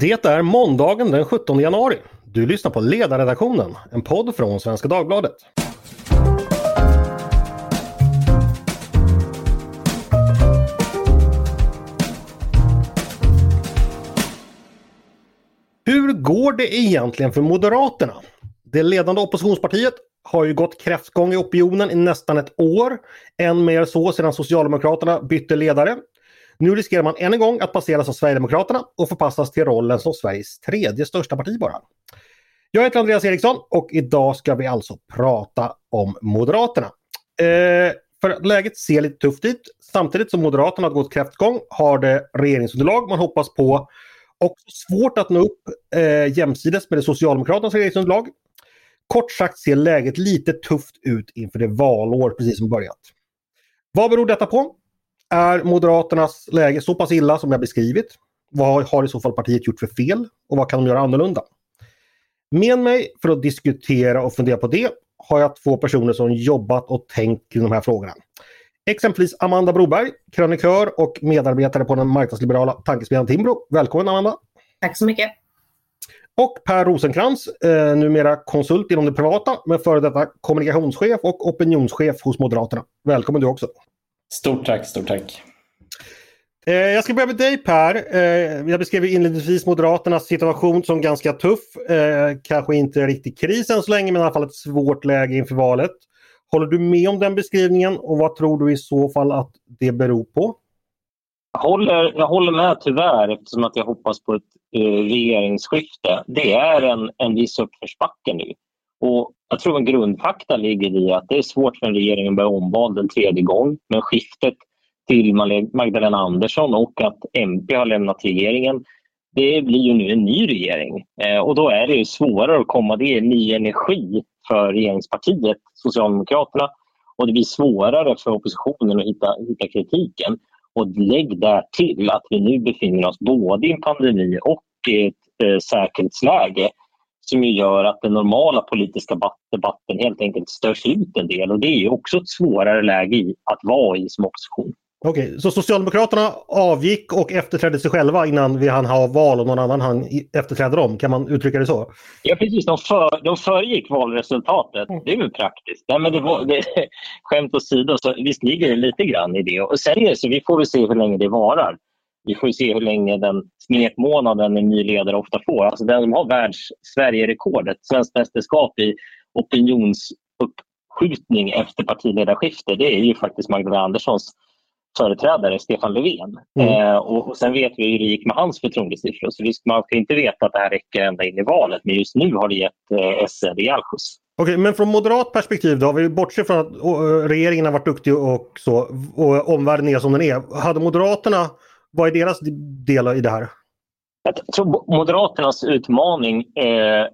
Det är måndagen den 17 januari. Du lyssnar på Ledarredaktionen, en podd från Svenska Dagbladet. Hur går det egentligen för Moderaterna? Det ledande oppositionspartiet har ju gått kräftgång i opinionen i nästan ett år. Än mer så sedan Socialdemokraterna bytte ledare. Nu riskerar man än en gång att passeras av Sverigedemokraterna och förpassas till rollen som Sveriges tredje största parti bara. Jag heter Andreas Eriksson och idag ska vi alltså prata om Moderaterna. Eh, för läget ser lite tufft ut. Samtidigt som Moderaterna har gått kräftgång har det regeringsunderlag man hoppas på och svårt att nå upp eh, jämsides med det Socialdemokraternas regeringsunderlag. Kort sagt ser läget lite tufft ut inför det valår precis som börjat. Vad beror detta på? Är Moderaternas läge så pass illa som jag beskrivit? Vad har i så fall partiet gjort för fel och vad kan de göra annorlunda? Med mig för att diskutera och fundera på det har jag två personer som jobbat och tänkt kring de här frågorna. Exempelvis Amanda Broberg, krönikör och medarbetare på den marknadsliberala tankesmedjan Timbro. Välkommen Amanda! Tack så mycket! Och Per Rosenkrantz, eh, numera konsult inom det privata men före detta kommunikationschef och opinionschef hos Moderaterna. Välkommen du också! Stort tack, stort tack! Eh, jag ska börja med dig Per. Eh, jag beskrev inledningsvis Moderaternas situation som ganska tuff. Eh, kanske inte riktigt kris än så länge men i alla fall ett svårt läge inför valet. Håller du med om den beskrivningen och vad tror du i så fall att det beror på? Jag håller, jag håller med tyvärr eftersom att jag hoppas på ett eh, regeringsskifte. Det är en, en viss uppförsbacke nu. Och jag tror en grundfakta ligger i att det är svårt för en regering att börja omvald en tredje gång. Men skiftet till Magdalena Andersson och att MP har lämnat regeringen det blir ju nu en ny regering. Eh, och då är det svårare att komma. Det är ny energi för regeringspartiet Socialdemokraterna och det blir svårare för oppositionen att hitta, hitta kritiken. Och lägg där till att vi nu befinner oss både i en pandemi och i ett eh, säkerhetsläge som gör att den normala politiska debatten helt enkelt störs ut en del. Och Det är också ett svårare läge att vara i som opposition. Okej, så Socialdemokraterna avgick och efterträdde sig själva innan vi hann ha val och någon annan hann efterträda dem? Kan man uttrycka det så? Ja, precis. De, för, de föregick valresultatet. Det är väl praktiskt. Nej, men det var, det, skämt åsido, så visst ligger det lite grann i det. Och sen är det så, vi får väl se hur länge det varar. Vi får se hur länge den smekmånaden en ny ledare ofta får. Alltså den som har världs-Sverige-rekordet, svenskt mästerskap i opinionsuppskjutning efter partiledarskifte, det är ju faktiskt Magdalena Anderssons företrädare, Stefan Löfven. Mm. Eh, och, och, sen vet vi hur det gick med hans förtroendesiffror. Så visst, man ska inte veta att det här räcker ända in i valet. Men just nu har det gett eh, S en rejäl skjuts. Okej, men från moderat perspektiv då? Vi bortser från att och, regeringen har varit duktig och så. Och omvärlden är som den är. Hade Moderaterna, vad är deras del i det här? Jag tror Moderaternas utmaning eh,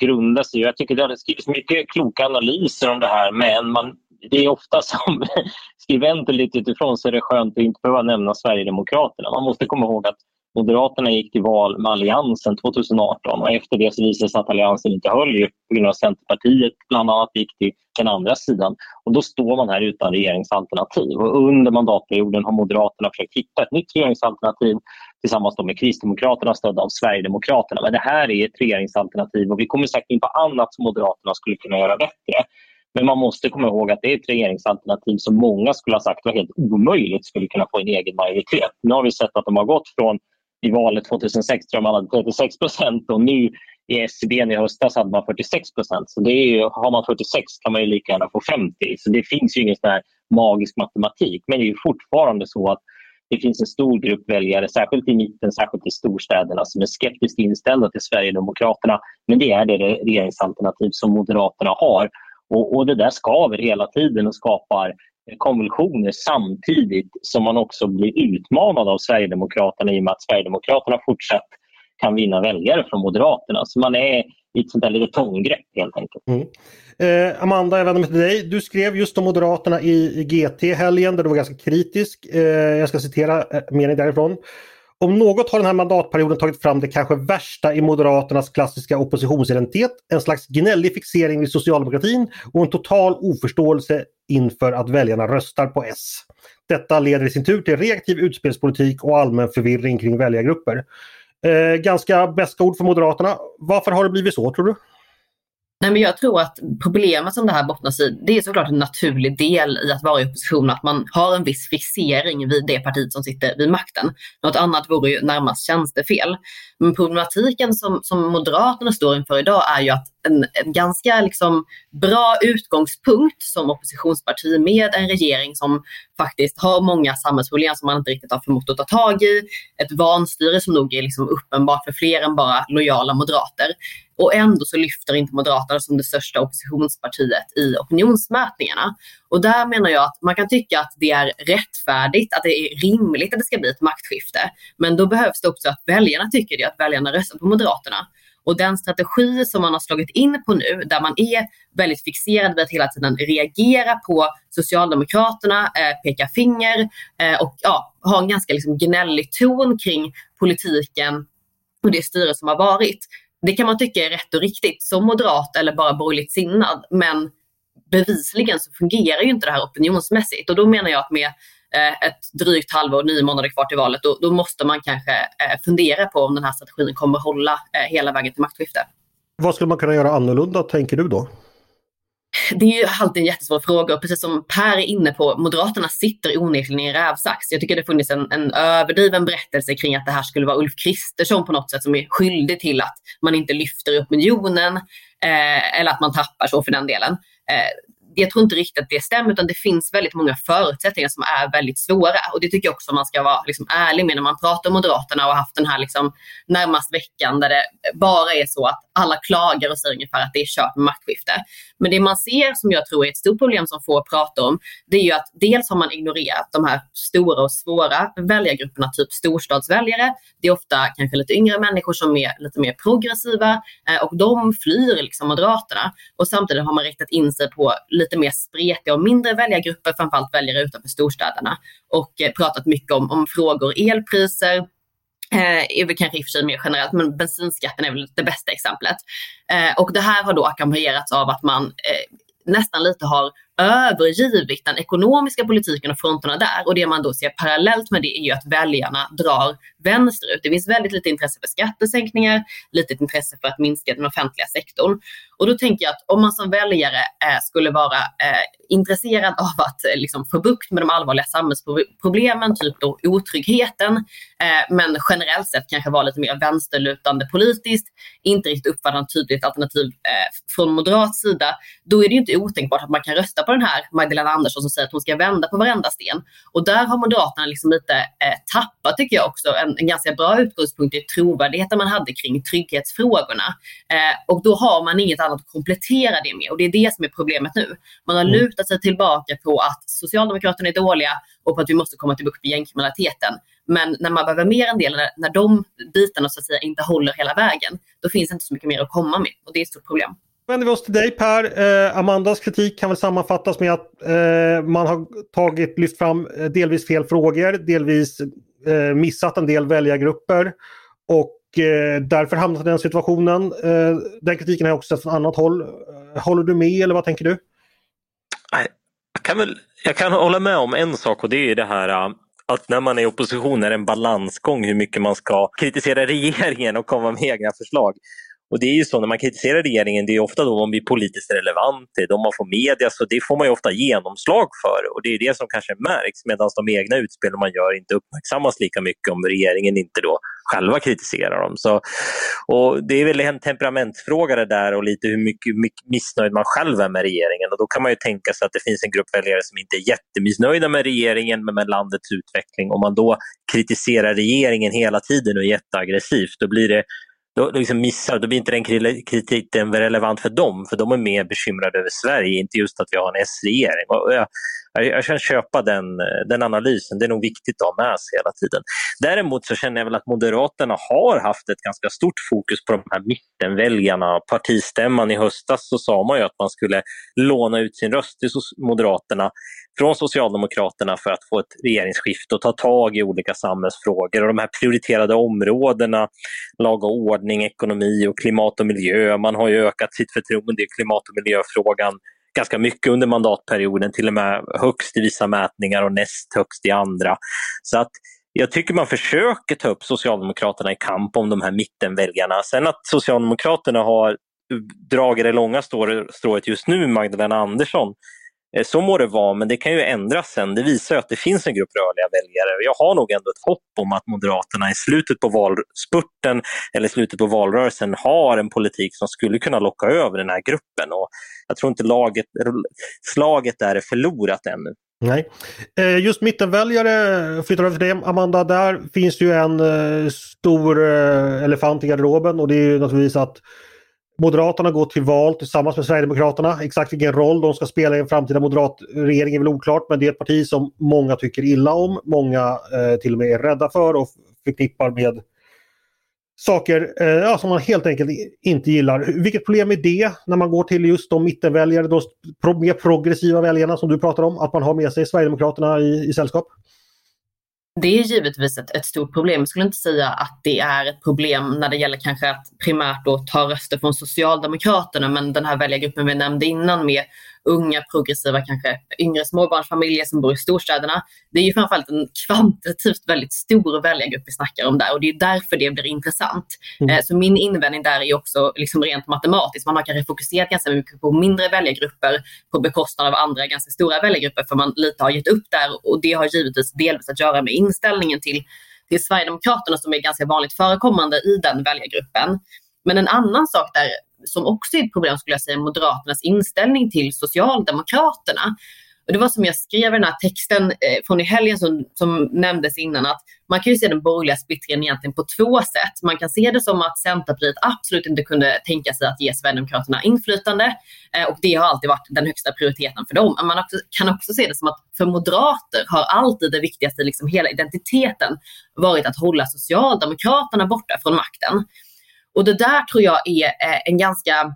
grundar sig Jag tycker det har skrivits mycket kloka analyser om det här men man det är ofta som skribenter lite utifrån så är det skönt att inte behöva nämna Sverigedemokraterna. Man måste komma ihåg att Moderaterna gick till val med Alliansen 2018 och efter det så visade det sig att Alliansen inte höll ju på grund av Centerpartiet bland annat gick till den andra sidan. Och då står man här utan regeringsalternativ. Och under mandatperioden har Moderaterna försökt hitta ett nytt regeringsalternativ tillsammans med Kristdemokraterna stödda av Sverigedemokraterna. Men det här är ett regeringsalternativ och vi kommer säkert in på annat som Moderaterna skulle kunna göra bättre. Men man måste komma ihåg att det är ett regeringsalternativ som många skulle ha sagt var helt omöjligt skulle kunna få en egen majoritet. Nu har vi sett att de har gått från i valet 2006 tror jag man hade 36 procent och nu i SCB i höstas hade man 46 procent. Så det är ju, har man 46 kan man ju lika gärna få 50. Så det finns ju ingen sån magisk matematik. Men det är fortfarande så att det finns en stor grupp väljare, särskilt i mitten, särskilt i storstäderna, som är skeptiskt inställda till Sverigedemokraterna. Men det är det regeringsalternativ som Moderaterna har. Och, och det där skaver hela tiden och skapar konvulsioner samtidigt som man också blir utmanad av Sverigedemokraterna i och med att Sverigedemokraterna fortsatt kan vinna väljare från Moderaterna. Så man är i ett sånt där litet tånggrepp helt enkelt. Mm. Eh, Amanda, jag vänder mig till dig. Du skrev just om Moderaterna i, i GT helgen där du var ganska kritisk. Eh, jag ska citera eh, mening därifrån. Om något har den här mandatperioden tagit fram det kanske värsta i Moderaternas klassiska oppositionsidentitet. En slags gnällig fixering vid socialdemokratin och en total oförståelse inför att väljarna röstar på S. Detta leder i sin tur till reaktiv utspelspolitik och allmän förvirring kring väljargrupper. Eh, ganska bästa ord för Moderaterna. Varför har det blivit så tror du? Nej, men jag tror att problemet som det här bottnas i, det är såklart en naturlig del i att vara i opposition, att man har en viss fixering vid det partiet som sitter vid makten. Något annat vore ju närmast tjänstefel. Men problematiken som, som Moderaterna står inför idag är ju att en, en ganska liksom bra utgångspunkt som oppositionsparti med en regering som faktiskt har många samhällsproblem som man inte riktigt har förmått att ta tag i. Ett vanstyre som nog är liksom uppenbart för fler än bara lojala moderater. Och ändå så lyfter inte Moderaterna som det största oppositionspartiet i opinionsmätningarna. Och där menar jag att man kan tycka att det är rättfärdigt, att det är rimligt att det ska bli ett maktskifte. Men då behövs det också att väljarna tycker det, att väljarna röstar på Moderaterna. Och den strategi som man har slagit in på nu, där man är väldigt fixerad vid att hela tiden reagera på Socialdemokraterna, eh, peka finger eh, och ja, ha en ganska liksom gnällig ton kring politiken och det styre som har varit. Det kan man tycka är rätt och riktigt som moderat eller bara borgerligt sinnad. Men bevisligen så fungerar ju inte det här opinionsmässigt och då menar jag att med ett drygt halvår, nio månader kvar till valet, då, då måste man kanske eh, fundera på om den här strategin kommer hålla eh, hela vägen till maktskifte. Vad skulle man kunna göra annorlunda tänker du då? det är ju alltid en jättesvår fråga och precis som Per är inne på, Moderaterna sitter onekligen i en rävsax. Jag tycker det funnits en, en överdriven berättelse kring att det här skulle vara Ulf Kristersson på något sätt som är skyldig till att man inte lyfter upp miljonen eh, eller att man tappar så för den delen. Eh, jag tror inte riktigt att det stämmer utan det finns väldigt många förutsättningar som är väldigt svåra. Och det tycker jag också man ska vara liksom ärlig med när man pratar om Moderaterna och haft den här liksom närmast veckan där det bara är så att alla klagar och säger ungefär att det är kört med maktskifte. Men det man ser som jag tror är ett stort problem som få pratar om, det är ju att dels har man ignorerat de här stora och svåra väljargrupperna, typ storstadsväljare. Det är ofta kanske lite yngre människor som är lite mer progressiva eh, och de flyr liksom Moderaterna. Och samtidigt har man riktat in sig på lite mer spretiga och mindre väljargrupper, framförallt väljare utanför storstäderna och eh, pratat mycket om, om frågor, elpriser, eh, är väl kanske i och för sig mer generellt, men bensinskatten är väl det bästa exemplet. Eh, och det här har då ackompanjerats av att man eh, nästan lite har övergivit den ekonomiska politiken och fronterna där. Och det man då ser parallellt med det är ju att väljarna drar vänsterut. Det finns väldigt lite intresse för skattesänkningar, litet intresse för att minska den offentliga sektorn. Och då tänker jag att om man som väljare eh, skulle vara eh, intresserad av att eh, liksom få bukt med de allvarliga samhällsproblemen, typ då otryggheten, eh, men generellt sett kanske vara lite mer vänsterlutande politiskt, inte riktigt uppfatta ett tydligt alternativ eh, från moderat sida, då är det ju inte otänkbart att man kan rösta på den här Magdalena Andersson som säger att hon ska vända på varenda sten. Och där har Moderaterna liksom lite eh, tappat, tycker jag också, en, en, ganska bra utgångspunkt i trovärdigheten man hade kring trygghetsfrågorna. Eh, och då har man inget annat att komplettera det med och det är det som är problemet nu. Man har mm. lutat sig tillbaka på att Socialdemokraterna är dåliga och på att vi måste komma till bukt med gängkriminaliteten. Men när man behöver mer än det, när, när de bitarna så att säga inte håller hela vägen, då finns det inte så mycket mer att komma med och det är ett stort problem vänder vi oss till dig Per. Eh, Amandas kritik kan väl sammanfattas med att eh, man har tagit, lyft fram eh, delvis fel frågor, delvis eh, missat en del väljargrupper och eh, därför hamnat i den situationen. Eh, den kritiken har jag också sett från annat håll. Eh, håller du med eller vad tänker du? Jag kan, väl, jag kan hålla med om en sak och det är det här äh, att när man är i opposition är det en balansgång hur mycket man ska kritisera regeringen och komma med egna förslag. Och det är ju så när man kritiserar regeringen, det är ofta då man blir politiskt relevant, det är då man får media, så det får man ju ofta genomslag för. Och det är det som kanske märks, medan de egna utspel man gör inte uppmärksammas lika mycket om regeringen inte då själva kritiserar dem. Så, och det är väl en temperamentsfråga det där och lite hur mycket, mycket missnöjd man själv är med regeringen. Och då kan man ju tänka sig att det finns en grupp väljare som inte är jättemissnöjda med regeringen, men med landets utveckling. Om man då kritiserar regeringen hela tiden och är jätteaggressivt, då blir det då, liksom missar, då blir inte den kritiken relevant för dem, för de är mer bekymrade över Sverige, inte just att vi har en S-regering. Jag, jag, jag kan köpa den, den analysen, det är nog viktigt att ha med sig hela tiden. Däremot så känner jag väl att Moderaterna har haft ett ganska stort fokus på de här mittenväljarna. Partistämman i höstas så sa man ju att man skulle låna ut sin röst till Moderaterna från Socialdemokraterna för att få ett regeringsskifte och ta tag i olika samhällsfrågor. Och de här prioriterade områdena, lag och ordning, ekonomi och klimat och miljö. Man har ju ökat sitt förtroende i klimat och miljöfrågan ganska mycket under mandatperioden, till och med högst i vissa mätningar och näst högst i andra. Så att jag tycker man försöker ta upp Socialdemokraterna i kamp om de här mittenväljarna. Sen att Socialdemokraterna har dragit det långa strået just nu, Magdalena Andersson, Eh, så må det vara, men det kan ju ändras sen. Det visar att det finns en grupp rörliga väljare. Jag har nog ändå ett hopp om att Moderaterna i slutet på valspurten eller slutet på valrörelsen har en politik som skulle kunna locka över den här gruppen. Och jag tror inte laget, slaget där är förlorat ännu. Nej. Eh, just mittenväljare, flyttar över till det. Amanda, där finns ju en eh, stor elefant i garderoben och det är ju naturligtvis att Moderaterna går till val tillsammans med Sverigedemokraterna. Exakt vilken roll de ska spela i en framtida moderatregering är väl oklart men det är ett parti som många tycker illa om, många eh, till och med är rädda för och förknippar med saker eh, ja, som man helt enkelt inte gillar. Vilket problem är det när man går till just de mittenväljare, de mer progressiva väljarna som du pratar om, att man har med sig Sverigedemokraterna i, i sällskap? Det är givetvis ett, ett, stort problem. Jag skulle inte säga att det är ett problem när det gäller kanske att primärt då ta röster från Socialdemokraterna, men den här väljargruppen vi nämnde innan med unga, progressiva, kanske yngre småbarnsfamiljer som bor i storstäderna. Det är ju framförallt en kvantitativt väldigt stor väljargrupp vi snackar om där och det är därför det blir intressant. Mm. Eh, så min invändning där är också liksom rent matematiskt. Man har kanske fokuserat ganska mycket på mindre väljargrupper på bekostnad av andra ganska stora väljargrupper för man lite har gett upp där och det har givetvis delvis att göra med inställningen till till Sverigedemokraterna som är ganska vanligt förekommande i den väljargruppen. Men en annan sak där som också är ett problem skulle jag säga, Moderaternas inställning till Socialdemokraterna. Och det var som jag skrev i den här texten eh, från i helgen som, som nämndes innan att man kan ju se den borgerliga splittringen egentligen på två sätt. Man kan se det som att Centerpartiet absolut inte kunde tänka sig att ge Sverigedemokraterna inflytande eh, och det har alltid varit den högsta prioriteten för dem. Men man också, kan också se det som att för moderater har alltid det viktigaste, liksom hela identiteten, varit att hålla Socialdemokraterna borta från makten. Och det där tror jag är eh, en ganska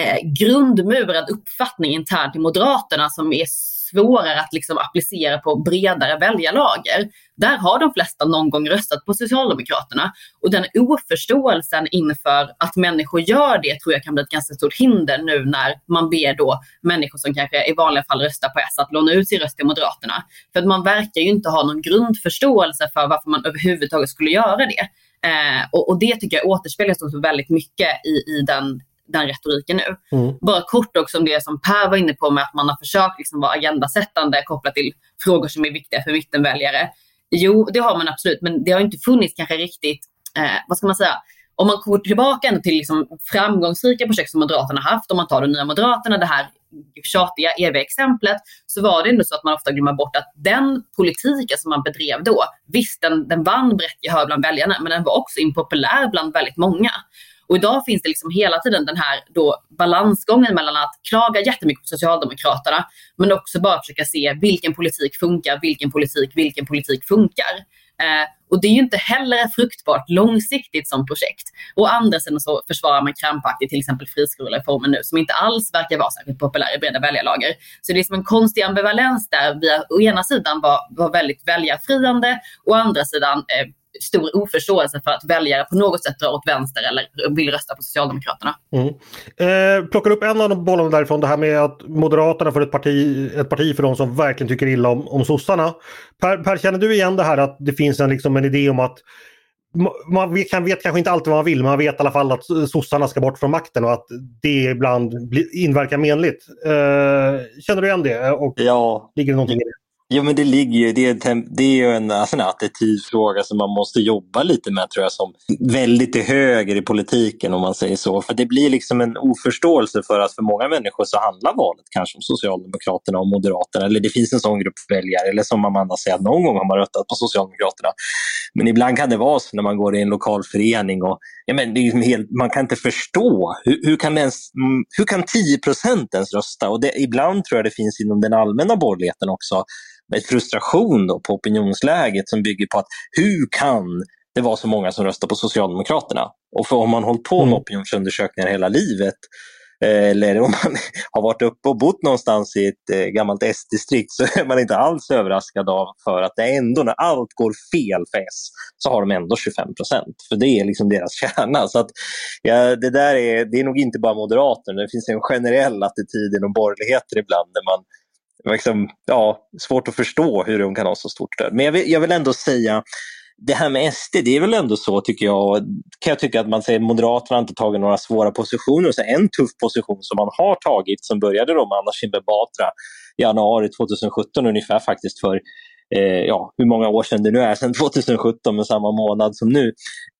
eh, grundmurad uppfattning internt i Moderaterna som är svårare att liksom applicera på bredare väljarlager. Där har de flesta någon gång röstat på Socialdemokraterna och den oförståelsen inför att människor gör det tror jag kan bli ett ganska stort hinder nu när man ber då människor som kanske i vanliga fall röstar på S att låna ut sin röst till Moderaterna. För att man verkar ju inte ha någon grundförståelse för varför man överhuvudtaget skulle göra det. Eh, och, och, det tycker jag återspeglas också väldigt mycket i, i den, den retoriken nu. Mm. Bara kort också om det som Per var inne på med att man har försökt liksom vara agendasättande kopplat till frågor som är viktiga för mittenväljare. Jo, det har man absolut, men det har inte funnits kanske riktigt, eh, vad ska man säga, om man går tillbaka till liksom framgångsrika projekt som Moderaterna haft, om man tar de nya Moderaterna, det här tjatiga eviga exemplet, så var det ändå så att man ofta glömmer bort att den politiken som man bedrev då, visst den, den vann brett gehör bland väljarna, men den var också impopulär bland väldigt många. Och idag finns det liksom hela tiden den här då balansgången mellan att klaga jättemycket på Socialdemokraterna, men också bara försöka se vilken politik funkar, vilken politik, vilken politik funkar. Eh, och det är ju inte heller fruktbart långsiktigt som projekt. Å andra sidan så försvarar man krampaktigt till exempel friskolereformen nu som inte alls verkar vara särskilt populär i breda väljarlager. Så det är som en konstig ambivalens där vi å ena sidan var, var väldigt väljarfriande och å andra sidan eh, stor oförståelse för att väljare på något sätt drar åt vänster eller vill rösta på Socialdemokraterna. Mm. Eh, plockar upp en av de bollarna därifrån, det här med att Moderaterna får ett parti, ett parti för de som verkligen tycker illa om, om sossarna. Per, per, känner du igen det här att det finns en, liksom, en idé om att man kan, vet kanske inte alltid vad man vill, men man vet i alla fall att sossarna ska bort från makten och att det ibland inverkar menligt. Eh, känner du igen det? Och ja. Ligger det någonting i det? Jo, men det ligger ju, det är, en, det är ju en, alltså en attitydfråga som man måste jobba lite med tror jag som väldigt till höger i politiken om man säger så. För det blir liksom en oförståelse för att för många människor så handlar valet kanske om Socialdemokraterna och Moderaterna. Eller det finns en sån grupp väljare, eller som Amanda säger, att någon gång har man röstat på Socialdemokraterna. Men ibland kan det vara så när man går i en lokal förening och ja, men det är liksom helt, man kan inte förstå. Hur, hur, kan, ens, mm, hur kan 10 procent ens rösta? Och det, ibland tror jag det finns inom den allmänna borgerligheten också med frustration då på opinionsläget som bygger på att hur kan det vara så många som röstar på Socialdemokraterna? Och för om man hållit på med mm. opinionsundersökningar hela livet eh, eller om man har varit uppe och bott någonstans i ett eh, gammalt S-distrikt så är man inte alls överraskad av för att det ändå när allt går fel för S så har de ändå 25 procent. För det är liksom deras kärna. Så att, ja, det där är, det är nog inte bara Moderaterna, det finns en generell attityd inom borgerligheten ibland där man liksom, ja, svårt att förstå hur de kan ha så stort stöd. Men jag vill, jag vill ändå säga, det här med SD, det är väl ändå så tycker jag, kan jag tycka att man säger Moderaterna har inte tagit några svåra positioner. Så en tuff position som man har tagit som började då med Anna Kinberg Batra i januari 2017 ungefär faktiskt för eh, ja, hur många år sedan det nu är, sedan 2017 med samma månad som nu.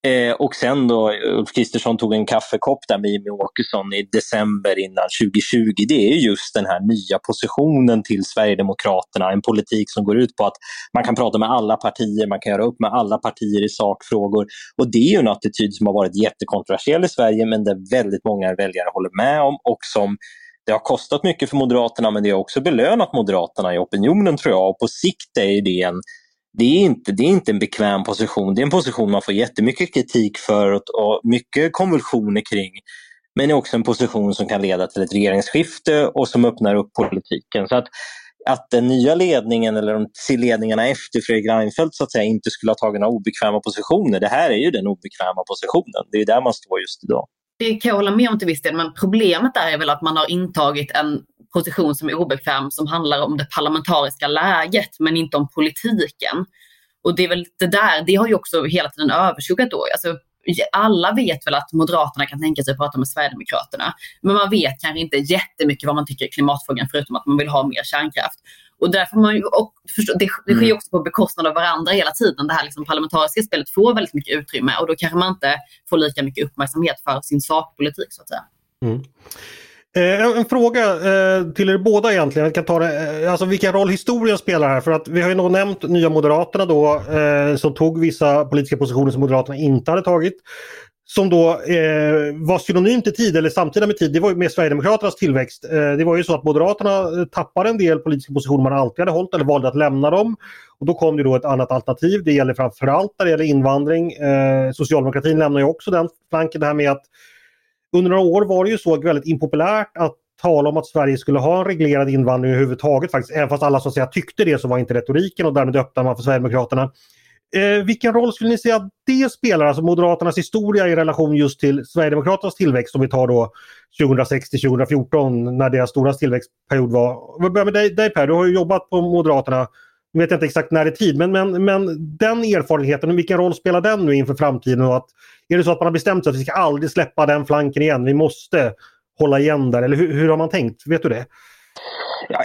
Eh, och sen då Ulf Kristersson tog en kaffekopp där med Jimmie Åkesson i december innan 2020. Det är just den här nya positionen till Sverigedemokraterna, en politik som går ut på att man kan prata med alla partier, man kan göra upp med alla partier i sakfrågor. Och det är ju en attityd som har varit jättekontroversiell i Sverige men där väldigt många väljare håller med om och som det har kostat mycket för Moderaterna men det har också belönat Moderaterna i opinionen tror jag. Och på sikt är det en det är, inte, det är inte en bekväm position. Det är en position man får jättemycket kritik för och, mycket konvulsioner kring. Men det är också en position som kan leda till ett regeringsskifte och som öppnar upp politiken. Så att, att den nya ledningen eller de ledningarna efter Fredrik Reinfeldt så att säga inte skulle ha tagit några obekväma positioner. Det här är ju den obekväma positionen. Det är där man står just idag det kan jag hålla med om till viss del, men problemet där är väl att man har intagit en position som är obekväm som handlar om det parlamentariska läget men inte om politiken. Och det är väl det där, det har ju också hela tiden överskuggat då. Alltså, alla vet väl att Moderaterna kan tänka sig att prata med Sverigedemokraterna. Men man vet kanske inte jättemycket vad man tycker i klimatfrågan förutom att man vill ha mer kärnkraft. Och därför man och förstå, det, det sker mm. också på bekostnad av varandra hela tiden. Det här liksom parlamentariska spelet får väldigt mycket utrymme och då kanske man inte får lika mycket uppmärksamhet för sin sakpolitik så att säga. Mm. Eh, en fråga eh, till er båda egentligen. Jag kan ta det, eh, alltså vilken roll historien spelar här. För att vi har ju nog nämnt Nya Moderaterna då eh, som tog vissa politiska positioner som Moderaterna inte hade tagit som då eh, var synonymt i tid eller samtida med tid, det var ju med Sverigedemokraternas tillväxt. Eh, det var ju så att Moderaterna eh, tappade en del politiska positioner man alltid hade hållit eller valde att lämna dem. Och Då kom det då ett annat alternativ. Det gäller framförallt när det gäller invandring. Eh, socialdemokratin lämnar ju också den flanken. Det här med att under några år var det ju så väldigt impopulärt att tala om att Sverige skulle ha en reglerad invandring överhuvudtaget. Faktiskt. Även fast alla så att säga tyckte det så var inte retoriken och därmed öppnade man för Sverigedemokraterna. Eh, vilken roll skulle ni säga att det spelar, alltså Moderaternas historia i relation just till Sverigedemokraternas tillväxt om vi tar då 2006 till 2014 när deras stora tillväxtperiod var. Vi börjar med dig, dig Per, du har ju jobbat på Moderaterna, nu vet jag inte exakt när i tid, men, men, men den erfarenheten, vilken roll spelar den nu inför framtiden? Och att, är det så att man har bestämt sig att vi ska aldrig släppa den flanken igen, vi måste hålla igen där, eller hur, hur har man tänkt? Vet du det?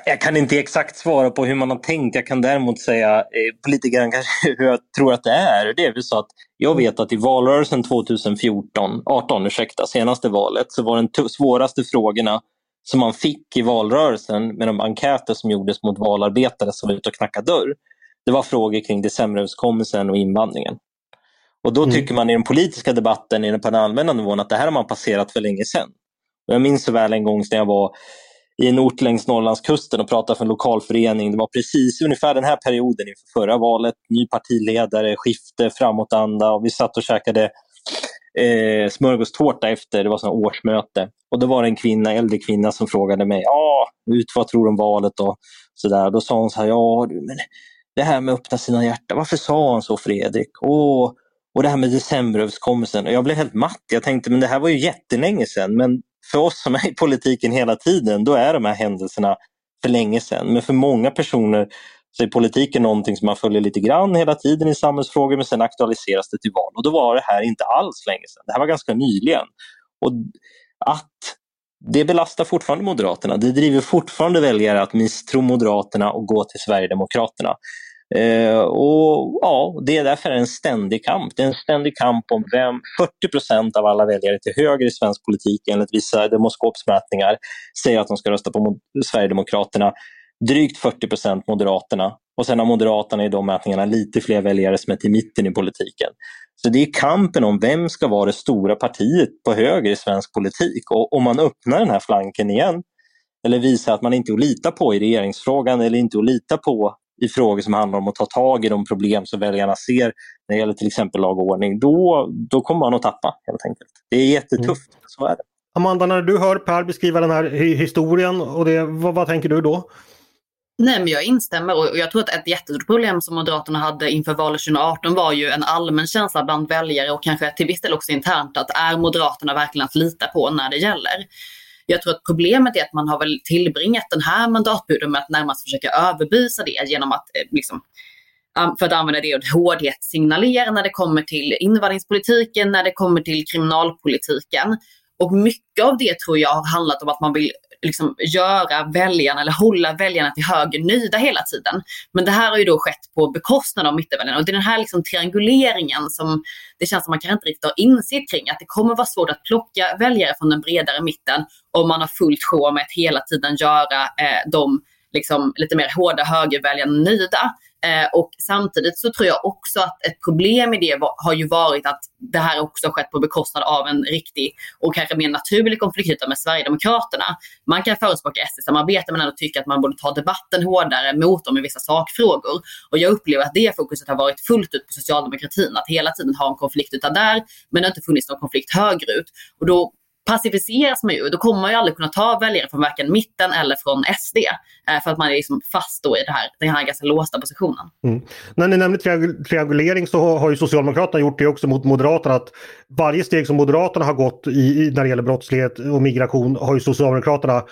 jag kan inte exakt svara på hur man har tänkt. Jag kan däremot säga eh, lite grann kanske hur jag tror att det är. Det är väl så att jag vet att i valrörelsen 2014, 18 ursäkta, senaste valet, så var den svåraste frågorna som man fick i valrörelsen med de enkäter som gjordes mot valarbetare som var ute och knackade dörr. Det var frågor kring decemberöverenskommelsen och invandringen. Och då mm. tycker man i den politiska debatten på den allmänna nivån att det här har man passerat för länge sedan. Och jag minns så väl en gång när jag var i en ort längs Norrlandskusten och pratade för en lokalförening. Det var precis ungefär den här perioden inför förra valet. Ny partiledare, skifte, framåtanda och vi satt och käkade eh, smörgåstårta efter, det var sån årsmöte. Och då var det en kvinna, äldre kvinna som frågade mig, ja, ut vad tror du om valet och sådär. Då sa hon så här, ja du, men det här med att öppna sina hjärtan, varför sa han så Fredrik? Åh, och det här med decemberöverenskommelsen. Och jag blev helt matt. Jag tänkte, men det här var ju jättelänge sedan. Men för oss som är i politiken hela tiden, då är de här händelserna för länge sedan. Men för många personer så är politiken någonting som man följer lite grann hela tiden i samhällsfrågor men sen aktualiseras det till val. Och då var det här inte alls länge sedan. Det här var ganska nyligen. Och att det belastar fortfarande Moderaterna. Det driver fortfarande väljare att misstro Moderaterna och gå till Sverigedemokraterna. Eh, och ja, Det är därför en ständig kamp. Det är en ständig kamp om vem 40 procent av alla väljare till höger i svensk politik enligt vissa demoskopsmätningar säger att de ska rösta på Sverigedemokraterna. Drygt 40 procent Moderaterna. Och sen har Moderaterna i de mätningarna lite fler väljare som är till mitten i politiken. Så det är kampen om vem ska vara det stora partiet på höger i svensk politik. Och om man öppnar den här flanken igen eller visar att man inte är att lita på i regeringsfrågan eller inte att lita på i frågor som handlar om att ta tag i de problem som väljarna ser när det gäller till exempel lag och ordning, då, då kommer man att tappa helt enkelt. Det är jättetufft, mm. så är det. Amanda, när du hör Per beskriva den här historien, och det, vad, vad tänker du då? Nej, men jag instämmer och jag tror att ett jättestort problem som Moderaterna hade inför valet 2018 var ju en allmän känsla bland väljare och kanske till viss del också internt att är Moderaterna verkligen att lita på när det gäller? Jag tror att problemet är att man har väl tillbringat den här mandatperioden med att närmast försöka överbevisa det genom att eh, liksom, för att använda det ordet, hårdhet signalera när det kommer till invandringspolitiken, när det kommer till kriminalpolitiken. Och mycket av det tror jag har handlat om att man vill liksom göra väljarna eller hålla väljarna till höger nöjda hela tiden. Men det här har ju då skett på bekostnad av mittenväljarna och det är den här liksom trianguleringen som det känns som man kanske inte riktigt har insett kring. Att det kommer vara svårt att plocka väljare från den bredare mitten om man har fullt sjå med att hela tiden göra eh, de liksom, lite mer hårda högerväljarna nöjda. Eh, och samtidigt så tror jag också att ett problem i det var, har ju varit att det här också har skett på bekostnad av en riktig och kanske mer naturlig konfliktyta med Sverigedemokraterna. Man kan förespråka SD-samarbete men ändå tycka att man borde ta debatten hårdare mot dem i vissa sakfrågor. Och jag upplever att det fokuset har varit fullt ut på socialdemokratin, att hela tiden ha en konflikt utan där, men det har inte funnits någon konflikt högerut. Och då passiviseras man ju. Då kommer man ju aldrig kunna ta väljare från varken mitten eller från SD. Eh, för att man är liksom fast då i det här, den här ganska låsta positionen. Mm. När ni nämner triangulering så har, har, ju Socialdemokraterna gjort det också mot Moderaterna. Att varje steg som Moderaterna har gått i, i, när det gäller brottslighet och migration har ju Socialdemokraterna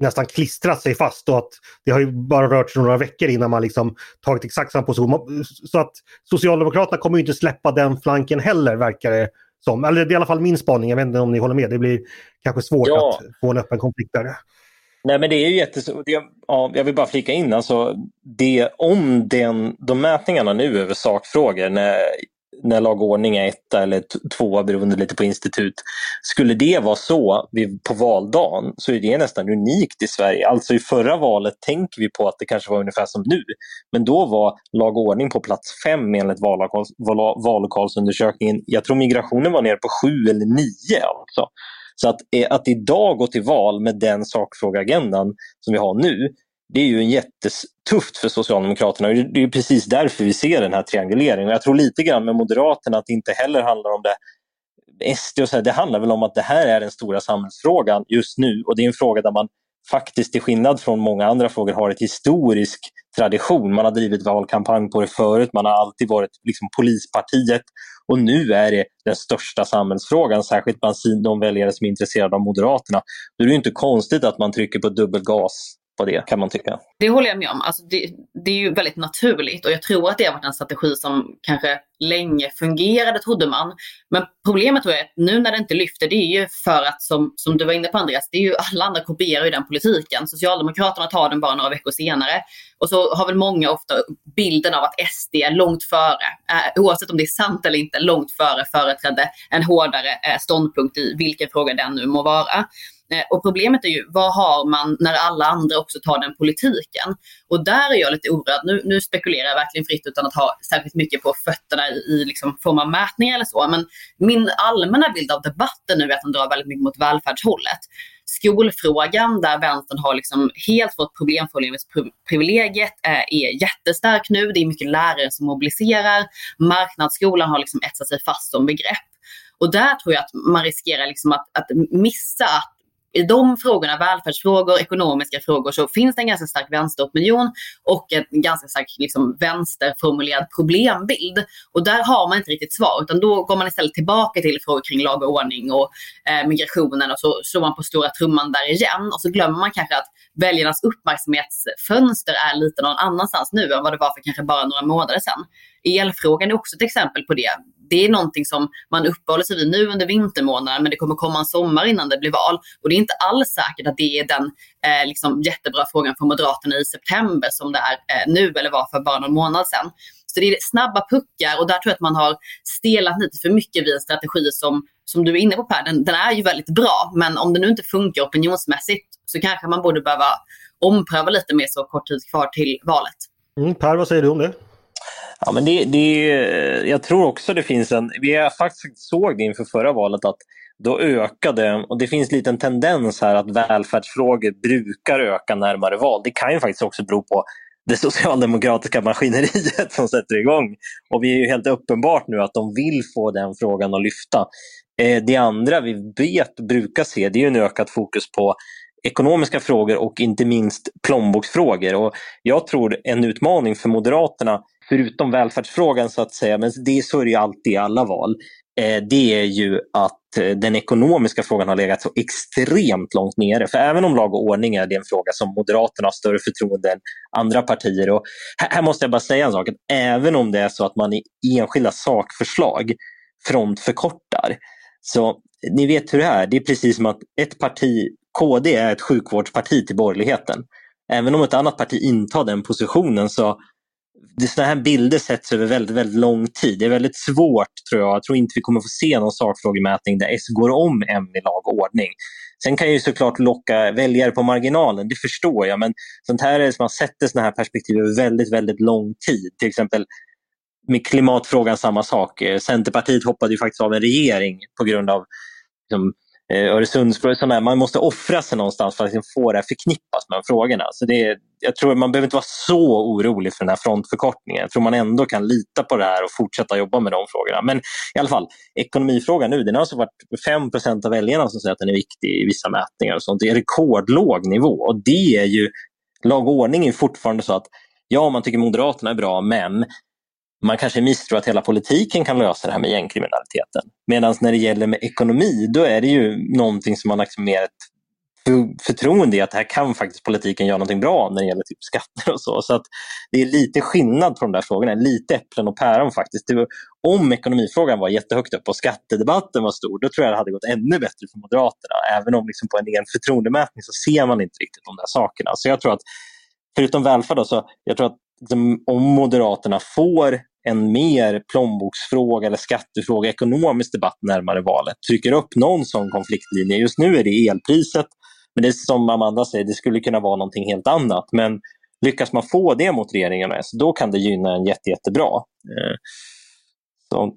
nästan klistrat sig fast och att det har ju bara rört sig några veckor innan man liksom tagit exakt samma position. Så att Socialdemokraterna kommer ju inte släppa den flanken heller verkar det som. Eller det är i alla fall min spaning, jag vet inte om ni håller med. Det blir kanske svårt ja. att få en öppen konflikt där. Nej men det är ju jättesvårt. Ja, jag vill bara flika in, alltså, det, om den, de mätningarna nu över sakfrågor, när när lag och ordning är etta eller tvåa beroende lite på institut. Skulle det vara så på valdagen så är det nästan unikt i Sverige. Alltså i förra valet tänker vi på att det kanske var ungefär som nu. Men då var lag och ordning på plats fem enligt vallokalsundersökningen. Jag tror migrationen var nere på sju eller nio. Alltså. Så att, eh, att idag gå till val med den sakfrågeagendan som vi har nu, det är ju en jättetufft för Socialdemokraterna. Det är precis därför vi ser den här trianguleringen. jag tror lite grann med Moderaterna att det inte heller handlar om det SD och så här, det handlar väl om att det här är den stora samhällsfrågan just nu och det är en fråga där man faktiskt till skillnad från många andra frågor har ett historisk tradition. Man har drivit valkampanj på det förut, man har alltid varit liksom polispartiet och nu är det den största samhällsfrågan, särskilt bland de väljare som är intresserade av Moderaterna. Då är det inte konstigt att man trycker på dubbelgas på det kan man tycka. Det håller jag med om. Alltså det, det, är ju väldigt naturligt och jag tror att det har varit en strategi som kanske länge fungerade trodde man. Men problemet tror jag är att nu när det inte lyfter det är ju för att som, som du var inne på Andreas, det är ju alla andra kopierar ju den politiken. Socialdemokraterna tar den bara några veckor senare. Och så har väl många ofta bilden av att SD är långt före, eh, oavsett om det är sant eller inte, långt före företrädde en hårdare eh, ståndpunkt i vilken fråga den nu må vara. Eh, och problemet är ju, vad har man när alla andra också tar den politiken? Och där är jag lite oroad. Nu, nu spekulerar jag verkligen fritt utan att ha särskilt mycket på fötterna i, i liksom form av mätningar eller så. Men min allmänna bild av debatten nu är att den drar väldigt mycket mot välfärdshållet. Skolfrågan där vänstern har liksom helt fått problemformuleringsprivilegiet eh, är jättestark nu. Det är mycket lärare som mobiliserar. Marknadsskolan har liksom etsat sig fast som begrepp. Och där tror jag att man riskerar liksom att, att missa att i de frågorna, välfärdsfrågor, ekonomiska frågor, så finns det en ganska stark vänsteropinion och en ganska stark liksom, vänsterformulerad problembild. Och där har man inte riktigt svar, utan då går man istället tillbaka till frågor kring lag och ordning och eh, migrationen och så slår man på stora trumman där igen. Och så glömmer man kanske att väljarnas uppmärksamhetsfönster är lite någon annanstans nu än vad det var för kanske bara några månader sedan. Elfrågan är också ett exempel på det det är någonting som man uppehåller sig vid nu under vintermånaderna men det kommer komma en sommar innan det blir val. Och det är inte alls säkert att det är den eh, liksom jättebra frågan för Moderaterna i september som det är eh, nu eller var för bara någon månad sedan. Så det är snabba puckar och där tror jag att man har stelat lite för mycket vid en strategi som, som du är inne på Per, den, den är ju väldigt bra. Men om det nu inte funkar opinionsmässigt så kanske man borde behöva ompröva lite med så kort tid kvar till valet. Mm, per, vad säger du om det? Ja, men det, det, jag tror också det finns en... Vi faktiskt såg det inför förra valet att då ökade, och det finns lite en tendens här att välfärdsfrågor brukar öka närmare val. Det kan ju faktiskt också bero på det socialdemokratiska maskineriet som sätter igång. Och vi är ju helt uppenbart nu att de vill få den frågan att lyfta. Eh, det andra vi vet brukar se det är en ökat fokus på ekonomiska frågor och inte minst plånboksfrågor. Och jag tror en utmaning för Moderaterna förutom välfärdsfrågan så att säga, men det så är det ju alltid i alla val, eh, det är ju att eh, den ekonomiska frågan har legat så extremt långt nere. För även om lag och ordning är det en fråga som Moderaterna har större förtroende än andra partier. Och här måste jag bara säga en sak, att även om det är så att man i enskilda sakförslag frontförkortar, så ni vet hur det är. Det är precis som att ett parti, KD är ett sjukvårdsparti till borgerligheten. Även om ett annat parti intar den positionen så det, sådana här bilder sätts över väldigt, väldigt lång tid. Det är väldigt svårt tror jag. Jag tror inte vi kommer få se någon sakfrågemätning där S går om M i lag och ordning. Sen kan ju såklart locka väljare på marginalen, det förstår jag. Men sånt här är, man sätter sådana här perspektiv över väldigt, väldigt lång tid. Till exempel med klimatfrågan samma sak. Centerpartiet hoppade ju faktiskt av en regering på grund av liksom, eh, Öresundsbron, man måste offra sig någonstans för att liksom få det här förknippas med de frågorna. Så det, jag tror man behöver inte vara så orolig för den här frontförkortningen. Jag tror man ändå kan lita på det här och fortsätta jobba med de frågorna. Men i alla fall, ekonomifrågan nu, den har alltså varit 5% av väljarna som säger att den är viktig i vissa mätningar. och sånt. Det är rekordlåg nivå och det är ju, lag och ordning är fortfarande så att ja, man tycker Moderaterna är bra, men man kanske misstror att hela politiken kan lösa det här med gängkriminaliteten. Medan när det gäller med ekonomi, då är det ju någonting som man har liksom mer ett förtroende i att här kan faktiskt politiken göra någonting bra när det gäller typ skatter och så. Så att det är lite skillnad på de där frågorna, lite äpplen och päron faktiskt. Var, om ekonomifrågan var jättehögt upp och skattedebatten var stor, då tror jag det hade gått ännu bättre för Moderaterna. Även om liksom på en egen förtroendemätning så ser man inte riktigt de där sakerna. Så jag tror att, förutom välfärd, då, så jag tror att de, om Moderaterna får en mer plånboksfråga eller skattefråga, ekonomisk debatt närmare valet, trycker upp någon sån konfliktlinje. Just nu är det elpriset, men det är som Amanda säger, det skulle kunna vara någonting helt annat. Men lyckas man få det mot regeringen då kan det gynna en jätte, jättebra. Eh, så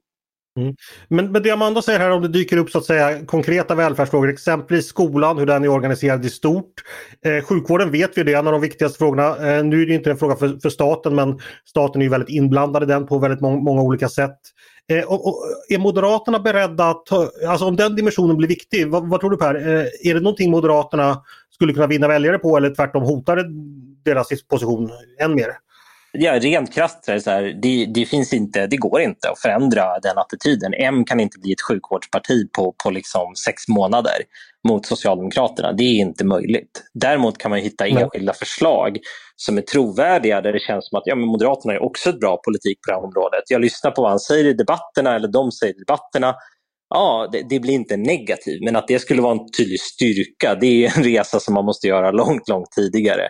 Mm. Men, men det Amanda säger här om det dyker upp så att säga konkreta välfärdsfrågor, exempelvis skolan, hur den är organiserad i stort. Eh, sjukvården vet vi, det är en av de viktigaste frågorna. Eh, nu är det inte en fråga för, för, staten men staten är väldigt inblandad i den på väldigt må många olika sätt. Eh, och, och, är Moderaterna beredda att ta, alltså om den dimensionen blir viktig, vad, vad tror du Per? Eh, är det någonting Moderaterna skulle kunna vinna väljare på eller tvärtom hotar deras position än mer? Ja, rent krasst så här, det, det, finns inte, det går inte att förändra den attityden. M kan inte bli ett sjukvårdsparti på, på liksom sex månader mot Socialdemokraterna. Det är inte möjligt. Däremot kan man hitta enskilda förslag som är trovärdiga där det känns som att ja, men Moderaterna är också ett bra politik på det här området. Jag lyssnar på vad han säger i debatterna eller de säger i debatterna. Ja, det, det blir inte negativt, men att det skulle vara en tydlig styrka, det är en resa som man måste göra långt, långt tidigare.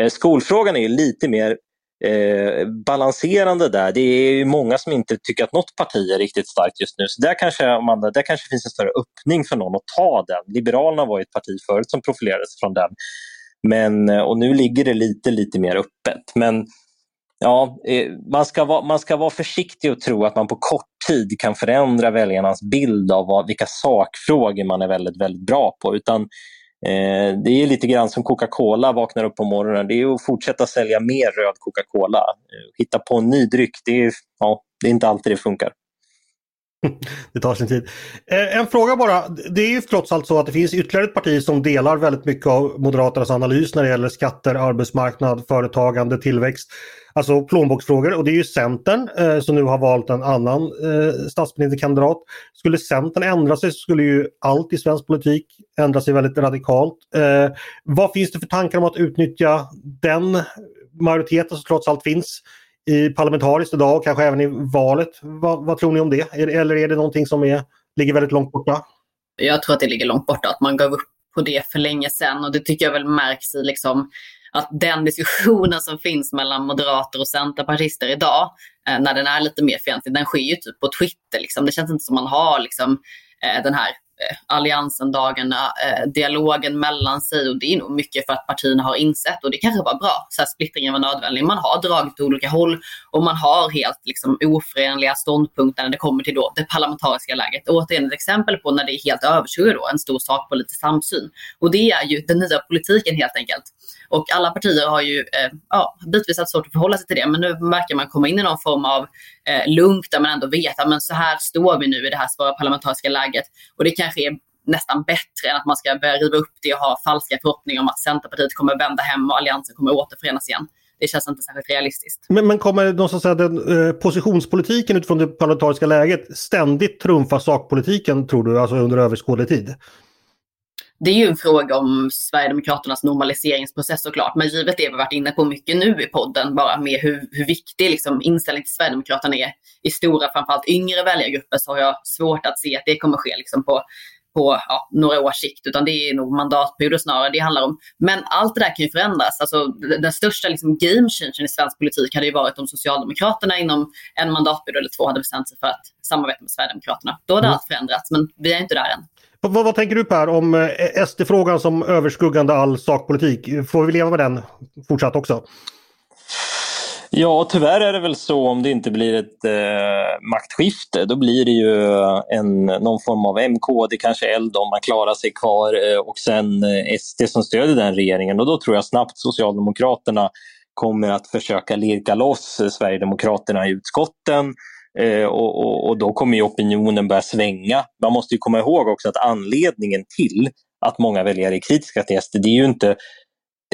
Eh, skolfrågan är lite mer eh, balanserande där. Det är många som inte tycker att något parti är riktigt starkt just nu. Så där kanske, Amanda, där kanske finns en större öppning för någon att ta den. Liberalerna var ett parti förut som profilerades från den. Men, eh, och nu ligger det lite, lite mer öppet. Men ja, eh, man, ska vara, man ska vara försiktig och tro att man på kort tid kan förändra väljarnas bild av vad, vilka sakfrågor man är väldigt, väldigt bra på. Utan Eh, det är lite grann som Coca-Cola vaknar upp på morgonen. Det är att fortsätta sälja mer röd Coca-Cola. Eh, hitta på en ny dryck, det är, ja, det är inte alltid det funkar. Det tar sin tid. Eh, en fråga bara. Det är ju trots allt så att det finns ytterligare ett parti som delar väldigt mycket av Moderaternas analys när det gäller skatter, arbetsmarknad, företagande, tillväxt. Alltså plånboksfrågor och det är ju Centern eh, som nu har valt en annan eh, statsministerkandidat. Skulle Centern ändra sig så skulle ju allt i svensk politik ändra sig väldigt radikalt. Eh, vad finns det för tankar om att utnyttja den majoriteten som trots allt finns i parlamentariskt idag och kanske även i valet? Vad, vad tror ni om det? Eller är det någonting som är, ligger väldigt långt borta? Jag tror att det ligger långt borta, att man gav upp på det för länge sedan och det tycker jag väl märks i liksom att den diskussionen som finns mellan moderater och centerpartister idag, eh, när den är lite mer fientlig, den sker ju typ på Twitter. Liksom. Det känns inte som man har liksom, eh, den här Eh, Alliansen-dagarna, eh, dialogen mellan sig och det är nog mycket för att partierna har insett och det kanske var bra. Så här, splittringen var nödvändig. Man har dragit åt olika håll och man har helt liksom, oförenliga ståndpunkter när det kommer till då, det parlamentariska läget. Återigen ett exempel på när det är helt överskuggande då, en stor sakpolitisk samsyn. Och det är ju den nya politiken helt enkelt. Och alla partier har ju eh, ja, bitvis haft svårt att förhålla sig till det, men nu märker man komma in i någon form av eh, lugn där man ändå vet att men så här står vi nu i det här svåra parlamentariska läget. Och det kanske är nästan bättre än att man ska börja riva upp det och ha falska förhoppningar om att Centerpartiet kommer vända hem och Alliansen kommer återförenas igen. det känns inte särskilt realistiskt. Men, men kommer de, att den, eh, positionspolitiken utifrån det parlamentariska läget ständigt trumfa sakpolitiken tror du, alltså under överskådlig tid? Det är ju en fråga om Sverigedemokraternas normaliseringsprocess såklart. Men givet det vi varit inne på mycket nu i podden, bara med hur, hur viktig liksom, inställning till Sverigedemokraterna är i stora, framförallt yngre väljargrupper, så har jag svårt att se att det kommer ske liksom, på, på ja, några års sikt, utan det är nog mandatperioder snarare det handlar om. Men allt det där kan ju förändras. Alltså, den största liksom, game changern i svensk politik hade ju varit om Socialdemokraterna inom en mandatperiod eller två hade bestämt sig för att samarbeta med Sverigedemokraterna. Då hade mm. allt förändrats, men vi är inte där än. Vad, vad, tänker du Per om eh, SD-frågan som överskuggande all sakpolitik? Får vi leva med den fortsatt också? Ja, tyvärr är det väl så om det inte blir ett eh, maktskifte. Då blir det ju en, någon form av MKD, kanske eld om man klarar sig kvar eh, och sen eh, SD som stödjer den regeringen. Och då tror jag snabbt Socialdemokraterna kommer att försöka lirka loss eh, Sverigedemokraterna i utskotten Eh, och, och, och, då kommer ju opinionen börja svänga. Man måste ju komma ihåg också att anledningen till att många väljare är kritiska till SD, det är ju inte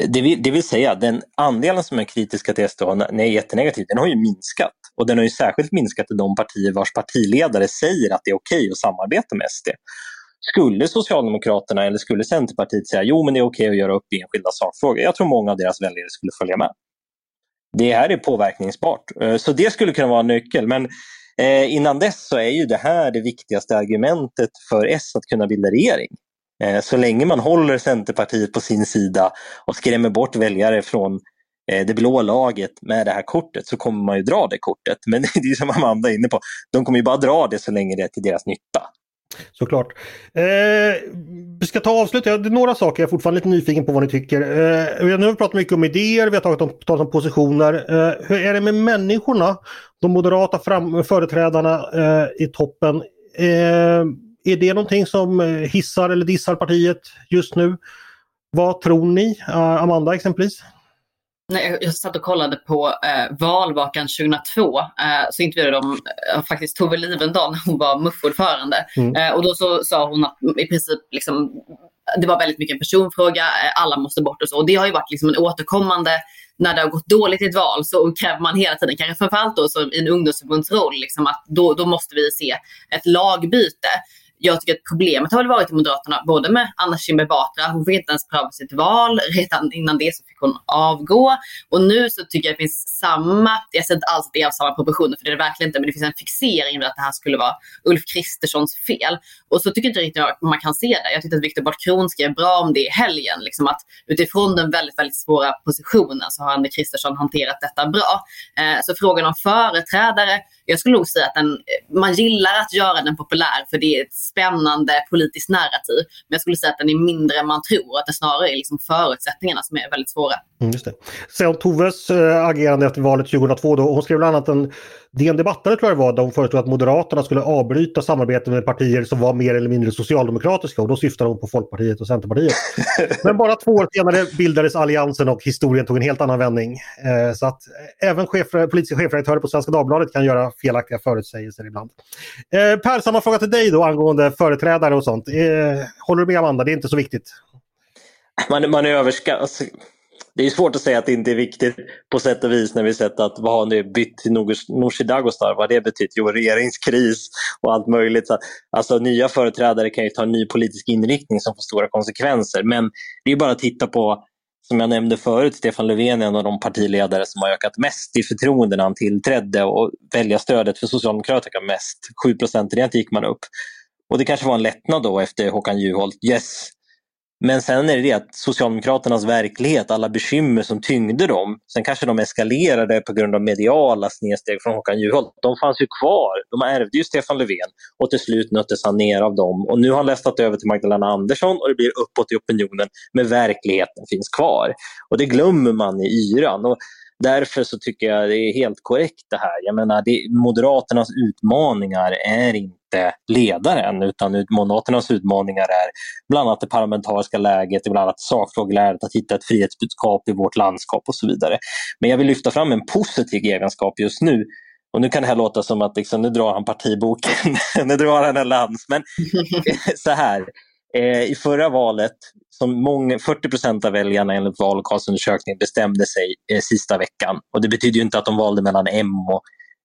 det vill, det vill säga, den andelen som är kritiska till SD och är jättenegativ, den har ju minskat. Och den har ju särskilt minskat i de partier vars partiledare säger att det är okej okay att samarbeta med SD. Skulle Socialdemokraterna eller skulle Centerpartiet säga jo men det är okej okay att göra upp i enskilda sakfrågor, jag tror många av deras väljare skulle följa med det här är påverkningsbart. Eh, så det skulle kunna vara en nyckel. Men eh, innan dess så är ju det här det viktigaste argumentet för S att kunna bilda regering. Eh, så länge man håller Centerpartiet på sin sida och skrämmer bort väljare från det blå laget med det här kortet så kommer man ju dra det kortet. Men det är som Amanda är inne på, de kommer ju bara dra det så länge det är till deras nytta. Såklart. Eh, vi ska ta avslut. Det är några saker jag är fortfarande lite nyfiken på vad ni tycker. Eh, nu har vi pratat mycket om idéer, vi har tagit om, talat om positioner. Eh, hur är det med människorna? De moderata fram, företrädarna eh, i toppen. Eh, är det någonting som eh, hissar eller dissar partiet just nu? Vad tror ni? Eh, Amanda exempelvis? Nej, jag satt och kollade på eh, valvakan 2002. Eh, så intervjuade de eh, faktiskt Tove Livendal när hon var MUF-ordförande. Mm. Eh, och då så sa hon att i princip liksom, det var väldigt mycket en personfråga, eh, alla måste bort och så. Och det har ju varit liksom en återkommande, när det har gått dåligt i ett val så kräver man hela tiden, kanske framförallt då så i en ungdomsförbundsroll, liksom att då, då måste vi se ett lagbyte jag tycker att problemet har väl varit i Moderaterna, både med Anna Kinberg Batra, hon fick inte ens pröva sitt val, redan innan det så fick hon avgå. Och nu så tycker jag att det finns samma, jag säger inte alls att det är av samma proportioner, för det är det verkligen inte, men det finns en fixering vid att det här skulle vara Ulf Kristerssons fel. Och så tycker jag inte riktigt att man kan se det. Jag tyckte att Viktor Bart skrev bra om det i helgen, liksom att utifrån den väldigt, väldigt svåra positionen så har Anne Kristersson hanterat detta bra. Eh, så frågan om företrädare, jag skulle nog säga att den, man gillar att göra den populär för det är ett spännande politiskt narrativ. Men jag skulle säga att den är mindre än man tror, att det snarare är liksom förutsättningarna som är väldigt svåra. Mm, just det. Sen Toves äh, agerande efter valet 2002, då, hon skrev bland annat en DN Debattare tror jag det var, där hon föreslog att Moderaterna skulle avbryta samarbetet med partier som var mer eller mindre socialdemokratiska och då syftade hon på Folkpartiet och Centerpartiet. Men bara två år senare bildades Alliansen och historien tog en helt annan vändning. Eh, så att även chef, politiska chefredaktörer på Svenska Dagbladet kan göra felaktiga förutsägelser ibland. Eh, per, samma fråga till dig då angående företrädare och sånt. Eh, håller du med Amanda, det är inte så viktigt? Man, man överskattar alltså, det är svårt att säga att det inte är viktigt på sätt och vis när vi sett att vad har ni bytt till Nooshi Dadgostar, vad har det betytt? Jo, regeringskris och allt möjligt. Så, alltså nya företrädare kan ju ta en ny politisk inriktning som får stora konsekvenser. Men det är bara att titta på, som jag nämnde förut, Stefan Löfven är en av de partiledare som har ökat mest i förtroende när han tillträdde och väljarstödet för Socialdemokraterna mest. 7 procentenheter gick man upp. Och det kanske var en lättnad då efter Håkan Juholt. Yes, men sen är det det att Socialdemokraternas verklighet, alla bekymmer som tyngde dem, sen kanske de eskalerade på grund av mediala snedsteg från Håkan Juholt. De fanns ju kvar. De ärvde ju Stefan Löfven och till slut nöttes han ner av dem. Och nu har han lästat över till Magdalena Andersson och det blir uppåt i opinionen, men verkligheten finns kvar. Och det glömmer man i yran. Och därför så tycker jag det är helt korrekt det här. Jag menar, det, Moderaternas utmaningar är inte ledaren utan Moderaternas utmaningar är bland annat det parlamentariska läget, bland annat sakfrågeläget, att hitta ett frihetsbudskap i vårt landskap och så vidare. Men jag vill lyfta fram en positiv egenskap just nu och nu kan det här låta som att liksom, nu drar han partiboken, nu drar han en lans. Men så här, Eh, I förra valet, som många, 40 procent av väljarna enligt vallokalsundersökningen bestämde sig eh, sista veckan. Och det betyder ju inte att de valde mellan M och,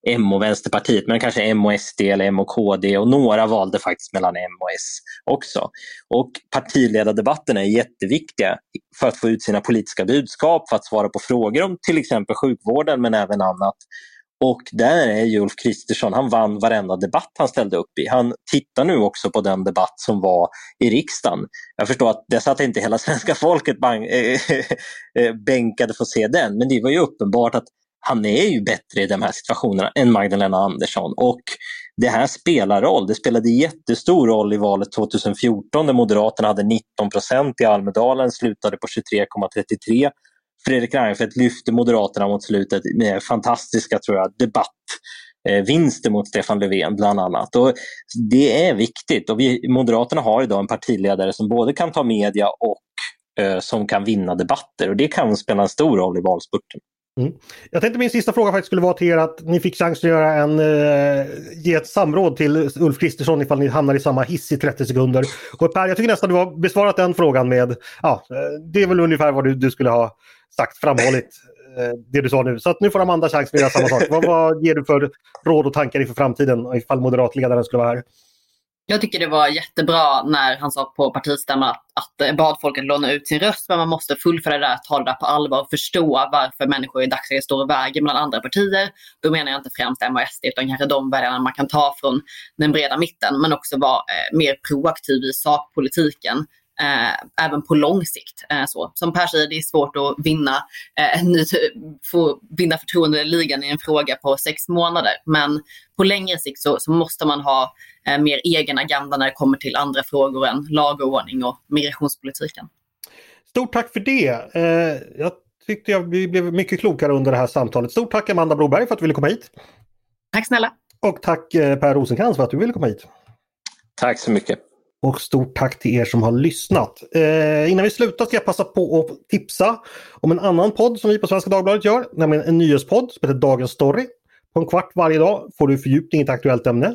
M och Vänsterpartiet, men kanske M och SD eller M och KD och några valde faktiskt mellan M och S också. Och partiledardebatterna är jätteviktiga för att få ut sina politiska budskap, för att svara på frågor om till exempel sjukvården men även annat. Och där är ju Ulf Kristersson, han vann varenda debatt han ställde upp i. Han tittar nu också på den debatt som var i riksdagen. Jag förstår att det satt inte hela svenska folket bang, äh, äh, bänkade för att se den, men det var ju uppenbart att han är ju bättre i de här situationerna än Magdalena Andersson. Och det här spelar roll. Det spelade jättestor roll i valet 2014 där Moderaterna hade 19 procent i Almedalen, slutade på 23,33 Fredrik Reinfeldt lyfte Moderaterna mot slutet med fantastiska tror jag, debattvinster mot Stefan Löfven bland annat. Och det är viktigt och vi, Moderaterna har idag en partiledare som både kan ta media och eh, som kan vinna debatter och det kan spela en stor roll i valspurten. Mm. Jag tänkte min sista fråga faktiskt skulle vara till er att ni fick chans att göra en, eh, ge ett samråd till Ulf Kristersson ifall ni hamnar i samma hiss i 30 sekunder. Och Per, jag tycker nästan du har besvarat den frågan med, ja, eh, det är väl ungefär vad du, du skulle ha sagt, framhållit eh, det du sa nu. Så att nu får Amanda chans att göra samma sak. vad, vad ger du för råd och tankar inför framtiden ifall moderatledaren skulle vara här? Jag tycker det var jättebra när han sa på partistämman att, att eh, bad bad folket låna ut sin röst, men man måste fullfölja det där, ta det där på allvar och förstå varför människor i dagsläget står och väger mellan andra partier. Då menar jag inte främst M och SD, utan kanske de väljarna man kan ta från den breda mitten, men också vara eh, mer proaktiv i sakpolitiken eh, även på lång sikt. Eh, så. Som Per säger, det är svårt att vinna, eh, få vinna förtroende i ligan i en fråga på sex månader. Men på längre sikt så, så måste man ha eh, mer egen agenda när det kommer till andra frågor än lag och ordning och migrationspolitiken. Stort tack för det. Eh, jag tyckte jag, vi blev mycket klokare under det här samtalet. Stort tack Amanda Broberg för att du ville komma hit. Tack snälla. Och tack eh, Per Rosenkrantz för att du ville komma hit. Tack så mycket. Och stort tack till er som har lyssnat. Eh, innan vi slutar ska jag passa på att tipsa om en annan podd som vi på Svenska Dagbladet gör, nämligen en nyhetspodd som heter Dagens Story. På en kvart varje dag får du fördjupning i ett aktuellt ämne.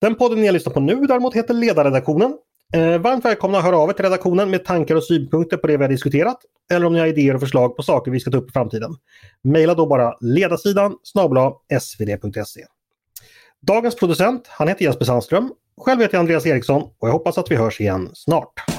Den podden ni har lyssnat på nu däremot heter Ledarredaktionen. Eh, varmt välkomna att höra av er till redaktionen med tankar och synpunkter på det vi har diskuterat eller om ni har idéer och förslag på saker vi ska ta upp i framtiden. Maila då bara ledarsidan snabla svd.se. Dagens producent, han heter Jesper Sandström Själv heter jag Andreas Eriksson och jag hoppas att vi hörs igen snart.